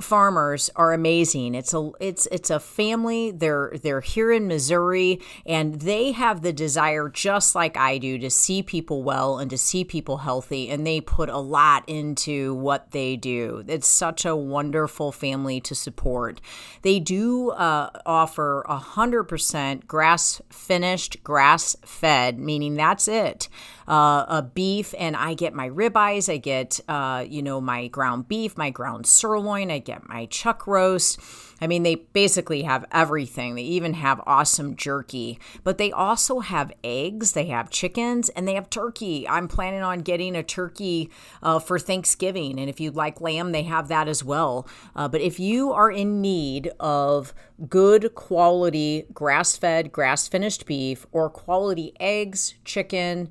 farmers are amazing. It's a it's it's a family. They're they're here in Missouri and they have the desire just like I do to see people well and to see people healthy and they put a lot into what they do. It's such a wonderful family to support. They do uh, offer a hundred percent grass finished, grass fed, meaning that's it. Uh, a beef and I get my ribeyes. I get uh, you know my ground beef, my ground sirloin. I get my chuck roast. I mean, they basically have everything. They even have awesome jerky, but they also have eggs, they have chickens, and they have turkey. I'm planning on getting a turkey uh, for Thanksgiving. And if you'd like lamb, they have that as well. Uh, but if you are in need of good quality grass fed, grass finished beef or quality eggs, chicken,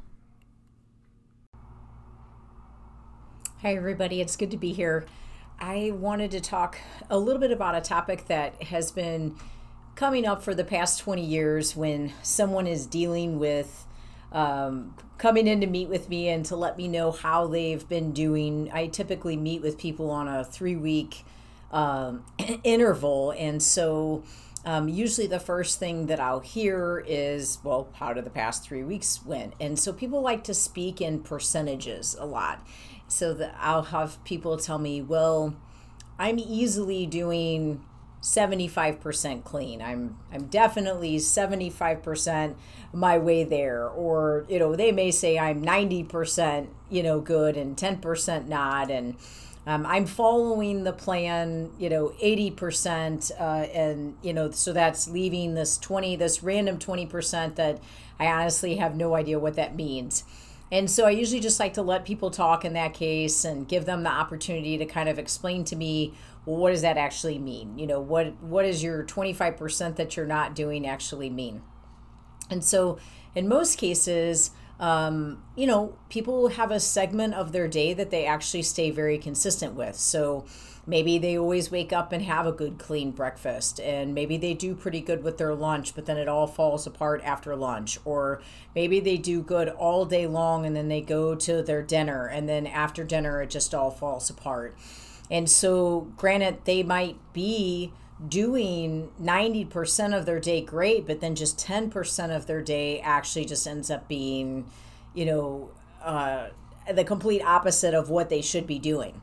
Hi, everybody. It's good to be here. I wanted to talk a little bit about a topic that has been coming up for the past 20 years when someone is dealing with um, coming in to meet with me and to let me know how they've been doing. I typically meet with people on a three week um, interval. And so um, usually the first thing that I'll hear is, well, how did the past three weeks went? And so people like to speak in percentages a lot so that I'll have people tell me, well, I'm easily doing 75% clean. I'm I'm definitely 75% my way there or you know they may say I'm 90% you know good and 10% not and um, I'm following the plan you know 80% uh, and you know so that's leaving this 20 this random 20% that I honestly have no idea what that means. And so I usually just like to let people talk in that case and give them the opportunity to kind of explain to me, well, what does that actually mean? You know, what what does your 25% that you're not doing actually mean? And so in most cases, um, you know, people have a segment of their day that they actually stay very consistent with. So maybe they always wake up and have a good clean breakfast and maybe they do pretty good with their lunch but then it all falls apart after lunch or maybe they do good all day long and then they go to their dinner and then after dinner it just all falls apart and so granted they might be doing 90% of their day great but then just 10% of their day actually just ends up being you know uh, the complete opposite of what they should be doing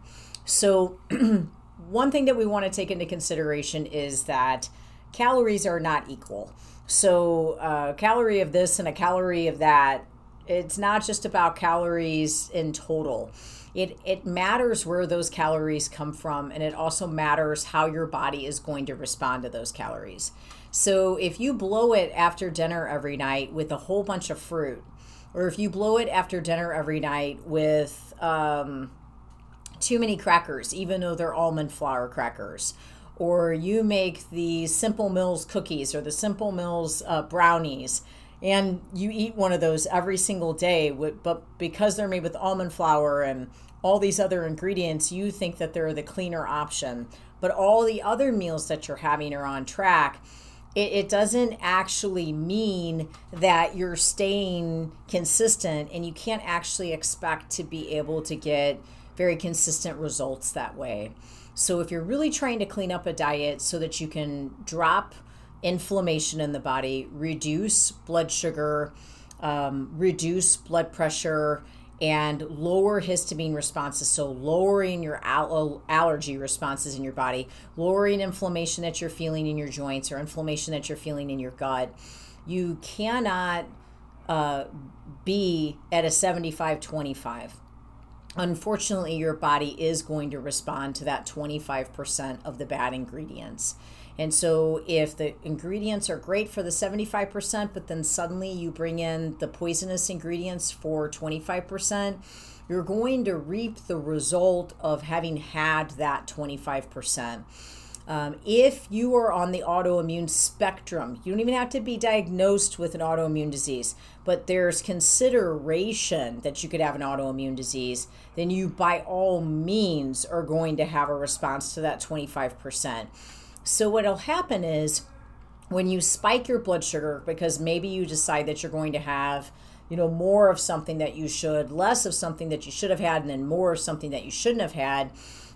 so, one thing that we want to take into consideration is that calories are not equal. So, a uh, calorie of this and a calorie of that, it's not just about calories in total. It, it matters where those calories come from, and it also matters how your body is going to respond to those calories. So, if you blow it after dinner every night with a whole bunch of fruit, or if you blow it after dinner every night with um, too many crackers, even though they're almond flour crackers. Or you make the Simple Mills cookies or the Simple Mills uh, brownies, and you eat one of those every single day. But because they're made with almond flour and all these other ingredients, you think that they're the cleaner option. But all the other meals that you're having are on track. It, it doesn't actually mean that you're staying consistent, and you can't actually expect to be able to get very consistent results that way. So, if you're really trying to clean up a diet so that you can drop inflammation in the body, reduce blood sugar, um, reduce blood pressure, and lower histamine responses. So, lowering your al- allergy responses in your body, lowering inflammation that you're feeling in your joints or inflammation that you're feeling in your gut. You cannot uh, be at a 75 25 unfortunately, your body is going to respond to that 25% of the bad ingredients. And so, if the ingredients are great for the 75%, but then suddenly you bring in the poisonous ingredients for 25%, you're going to reap the result of having had that 25%. Um, if you are on the autoimmune spectrum, you don't even have to be diagnosed with an autoimmune disease, but there's consideration that you could have an autoimmune disease, then you by all means are going to have a response to that 25%. So, what'll happen is when you spike your blood sugar, because maybe you decide that you're going to have you know more of something that you should less of something that you should have had and then more of something that you shouldn't have had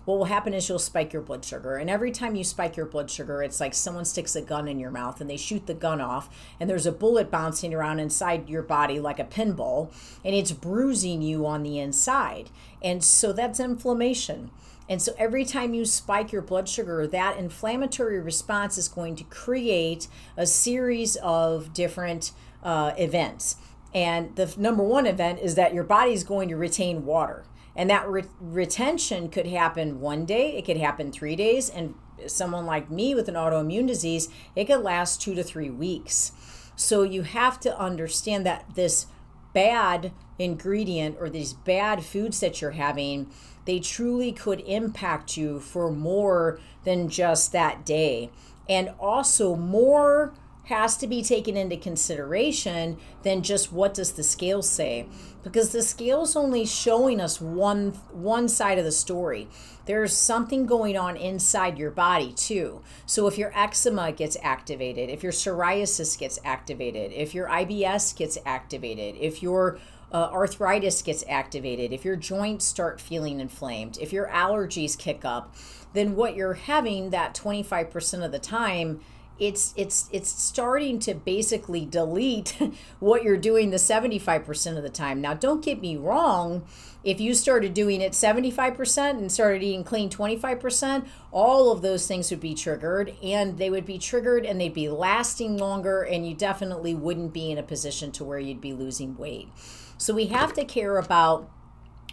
what will happen is you'll spike your blood sugar. And every time you spike your blood sugar, it's like someone sticks a gun in your mouth and they shoot the gun off, and there's a bullet bouncing around inside your body like a pinball, and it's bruising you on the inside. And so that's inflammation. And so every time you spike your blood sugar, that inflammatory response is going to create a series of different uh, events. And the number one event is that your body is going to retain water. And that re- retention could happen one day, it could happen three days, and someone like me with an autoimmune disease, it could last two to three weeks. So you have to understand that this bad ingredient or these bad foods that you're having, they truly could impact you for more than just that day. And also, more has to be taken into consideration than just what does the scale say. Because the scale's only showing us one one side of the story. There's something going on inside your body too. So if your eczema gets activated if your psoriasis gets activated if your IBS gets activated if your uh, arthritis gets activated if your joints start feeling inflamed if your allergies kick up then what you're having that 25% of the time it's it's it's starting to basically delete what you're doing the 75% of the time. Now don't get me wrong, if you started doing it 75% and started eating clean 25%, all of those things would be triggered and they would be triggered and they'd be lasting longer and you definitely wouldn't be in a position to where you'd be losing weight. So we have to care about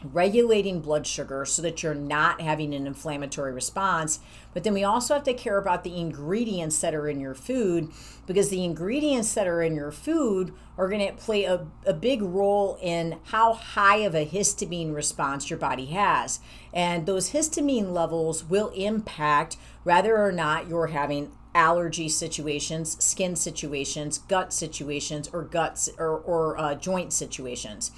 regulating blood sugar so that you're not having an inflammatory response. But then we also have to care about the ingredients that are in your food because the ingredients that are in your food are going to play a, a big role in how high of a histamine response your body has. And those histamine levels will impact whether or not you're having allergy situations, skin situations, gut situations, or guts or, or uh, joint situations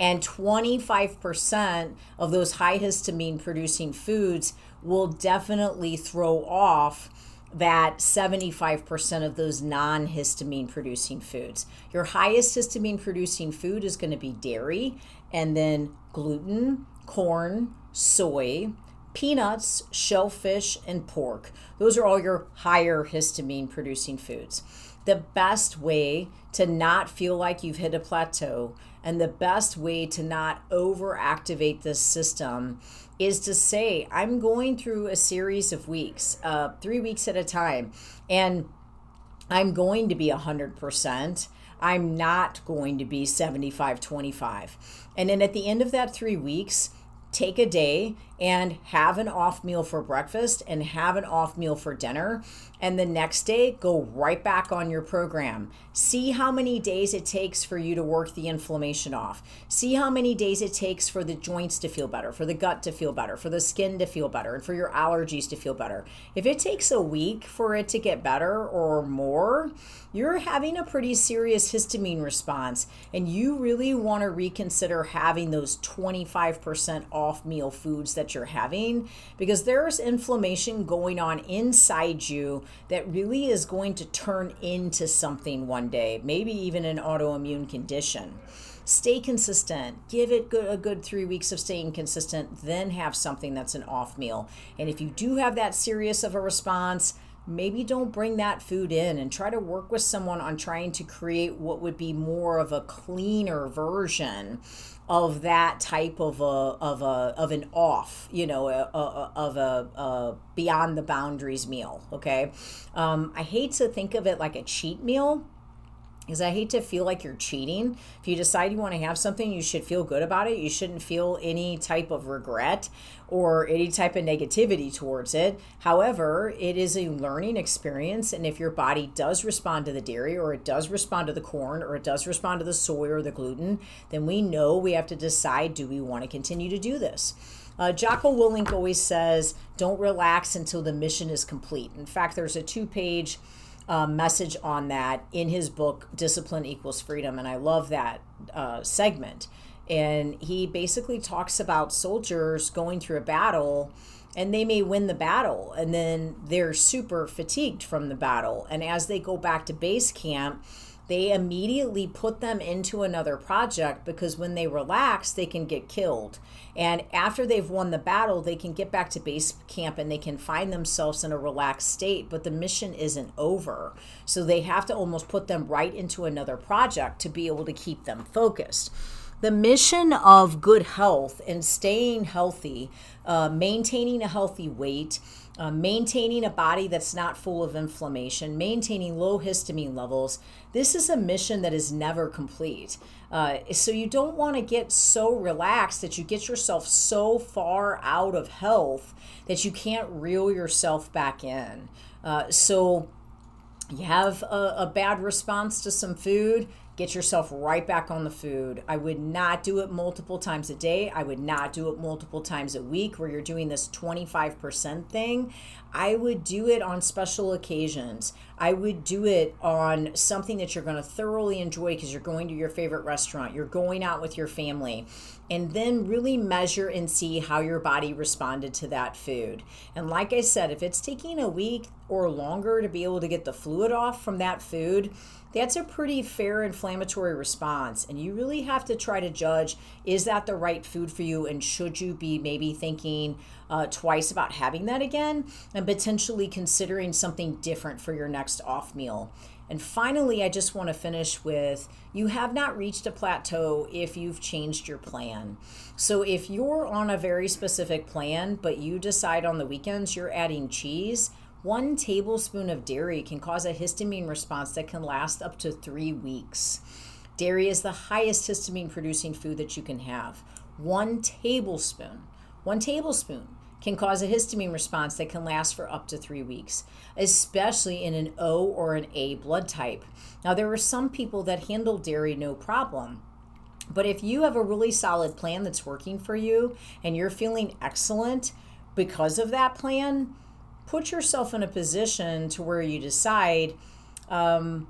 and 25% of those high histamine producing foods will definitely throw off that 75% of those non histamine producing foods. Your highest histamine producing food is going to be dairy, and then gluten, corn, soy, peanuts, shellfish, and pork. Those are all your higher histamine producing foods. The best way to not feel like you've hit a plateau and the best way to not overactivate this system is to say, I'm going through a series of weeks, uh, three weeks at a time, and I'm going to be 100%. I'm not going to be 75 25. And then at the end of that three weeks, take a day and have an off meal for breakfast and have an off meal for dinner. And the next day, go right back on your program. See how many days it takes for you to work the inflammation off. See how many days it takes for the joints to feel better, for the gut to feel better, for the skin to feel better, and for your allergies to feel better. If it takes a week for it to get better or more, you're having a pretty serious histamine response. And you really want to reconsider having those 25% off meal foods that you're having because there's inflammation going on inside you that really is going to turn into something one day, maybe even an autoimmune condition. Stay consistent. Give it a good three weeks of staying consistent, then have something that's an off meal. And if you do have that serious of a response, maybe don't bring that food in and try to work with someone on trying to create what would be more of a cleaner version of that type of a of a of an off you know a, a, of a, a, beyond the boundaries meal okay? Um, i hate to think of it like a cheat meal because I hate to feel like you're cheating. If you decide you want to have something, you should feel good about it. You shouldn't feel any type of regret or any type of negativity towards it. However, it is a learning experience. And if your body does respond to the dairy or it does respond to the corn or it does respond to the soy or the gluten, then we know we have to decide do we want to continue to do this? Uh, Jocko Willink always says, don't relax until the mission is complete. In fact, there's a two page uh, message on that in his book, Discipline Equals Freedom. And I love that uh, segment. And he basically talks about soldiers going through a battle and they may win the battle and then they're super fatigued from the battle. And as they go back to base camp, they immediately put them into another project because when they relax, they can get killed. And after they've won the battle, they can get back to base camp and they can find themselves in a relaxed state, but the mission isn't over. So they have to almost put them right into another project to be able to keep them focused. the mission of good health and staying healthy, uh, maintaining a healthy weight, uh, maintaining a body that's not full of inflammation, maintaining low histamine levels. This is a mission that is never complete. Uh, so you don't want to get so relaxed that you get yourself so far out of health that you can't reel yourself back in. Uh, so you have a, a bad response to some food get yourself right back on the food. I would not do it multiple times a day. I would not do it multiple times a week where you're doing this 25% thing. I would do it on special occasions. I would do it on something that you're going to thoroughly enjoy because you're going to your favorite restaurant, you're going out with your family, and then really measure and see how your body responded to that food. And like I said, if it's taking a week or longer to be able to get the fluid off from that food, that's a pretty fair inflammatory response. And you really have to try to judge is that the right food for you? And should you be maybe thinking uh, twice about having that again potentially considering something different for your next off meal? And finally, I just want to finish with you have not reached a plateau if you've changed your plan. So, if you're on a very specific plan, but you decide on the weekends you're adding cheese, one tablespoon of dairy can cause a histamine response that can last up to three weeks. Dairy is the highest histamine producing food that you can have. One tablespoon, one tablespoon can cause a histamine response that can last for up to three weeks, especially in an O or an A blood type. Now, there are some people that handle dairy no problem. But if you have a really solid plan that's working for you and you're feeling excellent because of that plan, put yourself in a position to where you decide um,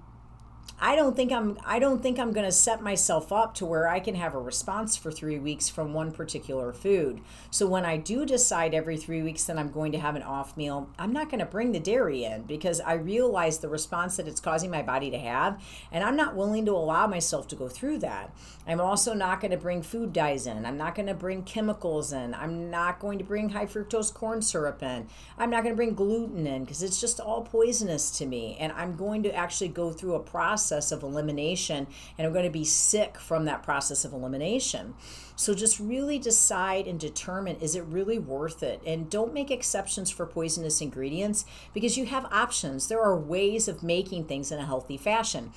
I don't think I'm I don't think I'm going to set myself up to where I can have a response for 3 weeks from one particular food. So when I do decide every 3 weeks that I'm going to have an off meal, I'm not going to bring the dairy in because I realize the response that it's causing my body to have and I'm not willing to allow myself to go through that. I'm also not going to bring food dyes in. I'm not going to bring chemicals in. I'm not going to bring high fructose corn syrup in. I'm not going to bring gluten in because it's just all poisonous to me and I'm going to actually go through a process process of elimination and are going to be sick from that process of elimination. So just really decide and determine is it really worth it? And don't make exceptions for poisonous ingredients because you have options. There are ways of making things in a healthy fashion.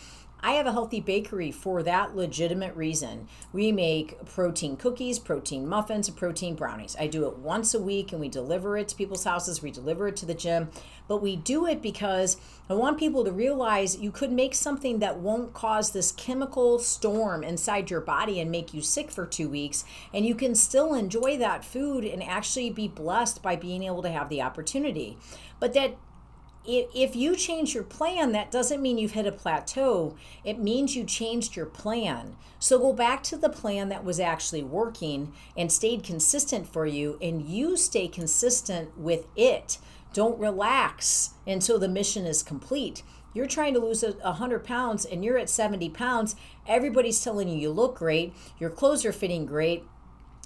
I have a healthy bakery for that legitimate reason. We make protein cookies, protein muffins, and protein brownies. I do it once a week and we deliver it to people's houses, we deliver it to the gym. But we do it because I want people to realize you could make something that won't cause this chemical storm inside your body and make you sick for two weeks. And you can still enjoy that food and actually be blessed by being able to have the opportunity. But that if you change your plan, that doesn't mean you've hit a plateau. It means you changed your plan. So go back to the plan that was actually working and stayed consistent for you, and you stay consistent with it. Don't relax until the mission is complete. You're trying to lose a 100 pounds and you're at 70 pounds. Everybody's telling you you look great, your clothes are fitting great,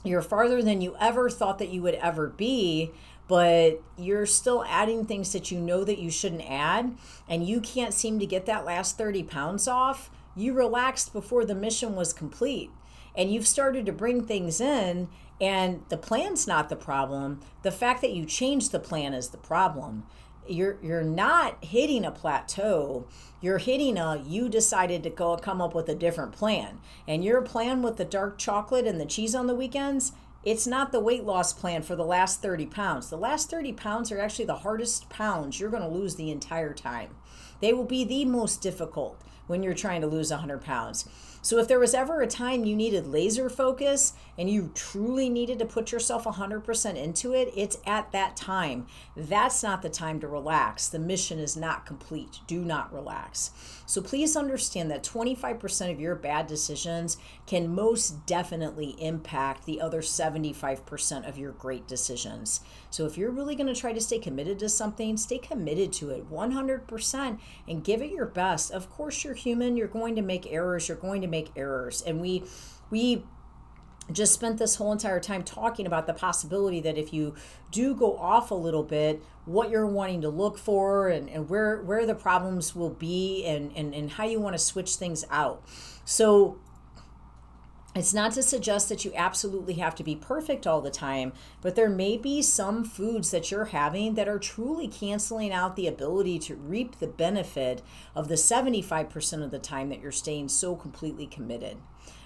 you're farther than you ever thought that you would ever be but you're still adding things that you know that you shouldn't add and you can't seem to get that last 30 pounds off you relaxed before the mission was complete. And you've started to bring things in and the plan's not the problem. The fact that you changed the plan is the problem. You're you're not hitting a plateau. You're hitting a you decided to go come up with a different plan. And your plan with the dark chocolate and the cheese on the weekends it's not the weight loss plan for the last 30 pounds. The last 30 pounds are actually the hardest pounds you're going to lose the entire time. They will be the most difficult when you're trying to lose 100 pounds. So if there was ever a time you needed laser focus and you truly needed to put yourself 100% into it, it's at that time. That's not the time to relax. The mission is not complete. Do not relax. So please understand that 25% of your bad decisions can most definitely impact the other 75% of your great decisions. So if you're really going to try to stay committed to something, stay committed to it 100% and give it your best. Of course, you're human. You're going to make errors. You're going to make errors. And we, we, just spent this whole entire time talking about the possibility that if you do go off a little bit what you're wanting to look for and, and where where the problems will be and, and and how you want to switch things out so it's not to suggest that you absolutely have to be perfect all the time, but there may be some foods that you're having that are truly canceling out the ability to reap the benefit of the 75% of the time that you're staying so completely committed.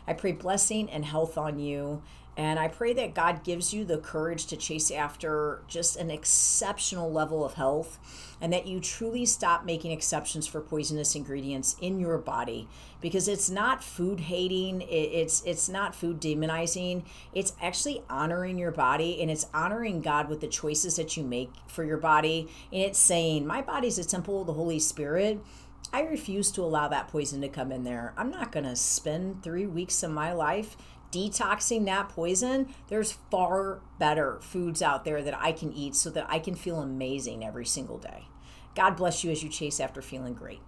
I pray blessing and health on you. And I pray that God gives you the courage to chase after just an exceptional level of health and that you truly stop making exceptions for poisonous ingredients in your body because it's not food hating, it's it's not food demonizing. It's actually honoring your body and it's honoring God with the choices that you make for your body and it's saying, "My body's a temple of the Holy Spirit." I refuse to allow that poison to come in there. I'm not going to spend three weeks of my life detoxing that poison. There's far better foods out there that I can eat so that I can feel amazing every single day. God bless you as you chase after feeling great.